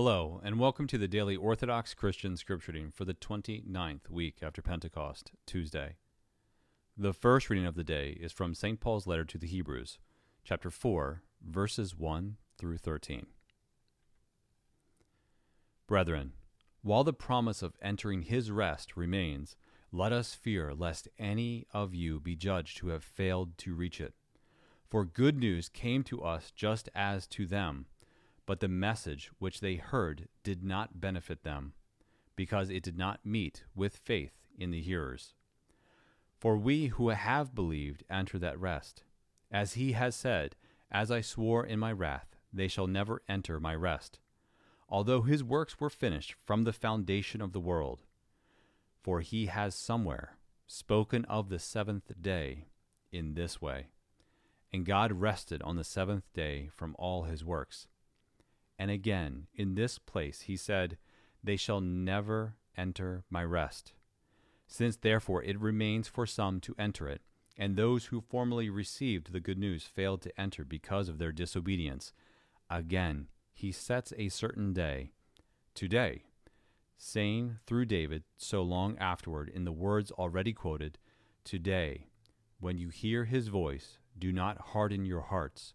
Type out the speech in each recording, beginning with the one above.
Hello, and welcome to the daily Orthodox Christian scripture reading for the 29th week after Pentecost, Tuesday. The first reading of the day is from St. Paul's letter to the Hebrews, chapter 4, verses 1 through 13. Brethren, while the promise of entering his rest remains, let us fear lest any of you be judged to have failed to reach it. For good news came to us just as to them but the message which they heard did not benefit them, because it did not meet with faith in the hearers. For we who have believed enter that rest. As he has said, As I swore in my wrath, they shall never enter my rest, although his works were finished from the foundation of the world. For he has somewhere spoken of the seventh day in this way. And God rested on the seventh day from all his works. And again, in this place he said, They shall never enter my rest. Since therefore it remains for some to enter it, and those who formerly received the good news failed to enter because of their disobedience, again he sets a certain day, today, saying through David so long afterward in the words already quoted, Today, when you hear his voice, do not harden your hearts.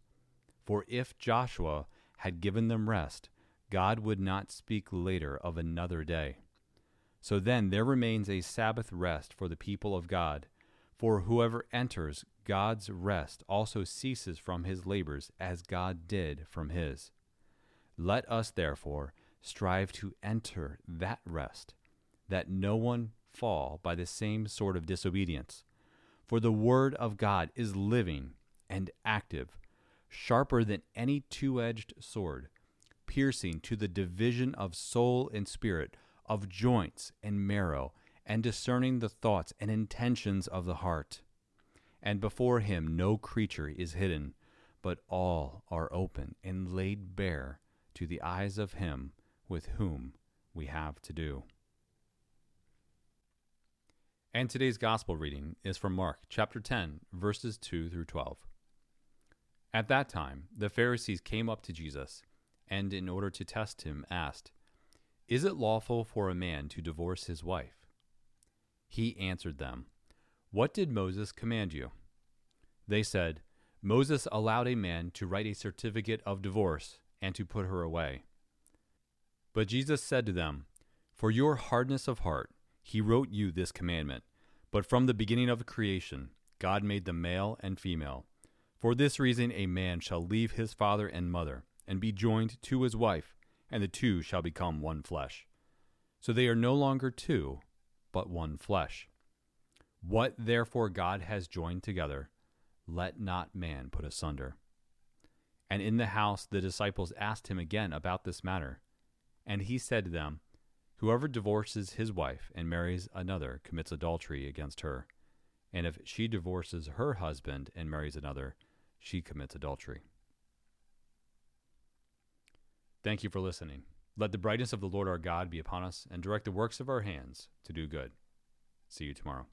For if Joshua had given them rest, God would not speak later of another day. So then there remains a Sabbath rest for the people of God. For whoever enters God's rest also ceases from his labors as God did from his. Let us therefore strive to enter that rest, that no one fall by the same sort of disobedience. For the word of God is living and active sharper than any two edged sword, piercing to the division of soul and spirit, of joints and marrow, and discerning the thoughts and intentions of the heart. And before him no creature is hidden, but all are open and laid bare to the eyes of him with whom we have to do. And today's gospel reading is from Mark chapter 10, verses 2 through 12. At that time, the Pharisees came up to Jesus, and in order to test him, asked, Is it lawful for a man to divorce his wife? He answered them, What did Moses command you? They said, Moses allowed a man to write a certificate of divorce and to put her away. But Jesus said to them, For your hardness of heart, he wrote you this commandment. But from the beginning of creation, God made them male and female. For this reason, a man shall leave his father and mother, and be joined to his wife, and the two shall become one flesh. So they are no longer two, but one flesh. What therefore God has joined together, let not man put asunder. And in the house the disciples asked him again about this matter. And he said to them, Whoever divorces his wife and marries another commits adultery against her. And if she divorces her husband and marries another, she commits adultery. Thank you for listening. Let the brightness of the Lord our God be upon us and direct the works of our hands to do good. See you tomorrow.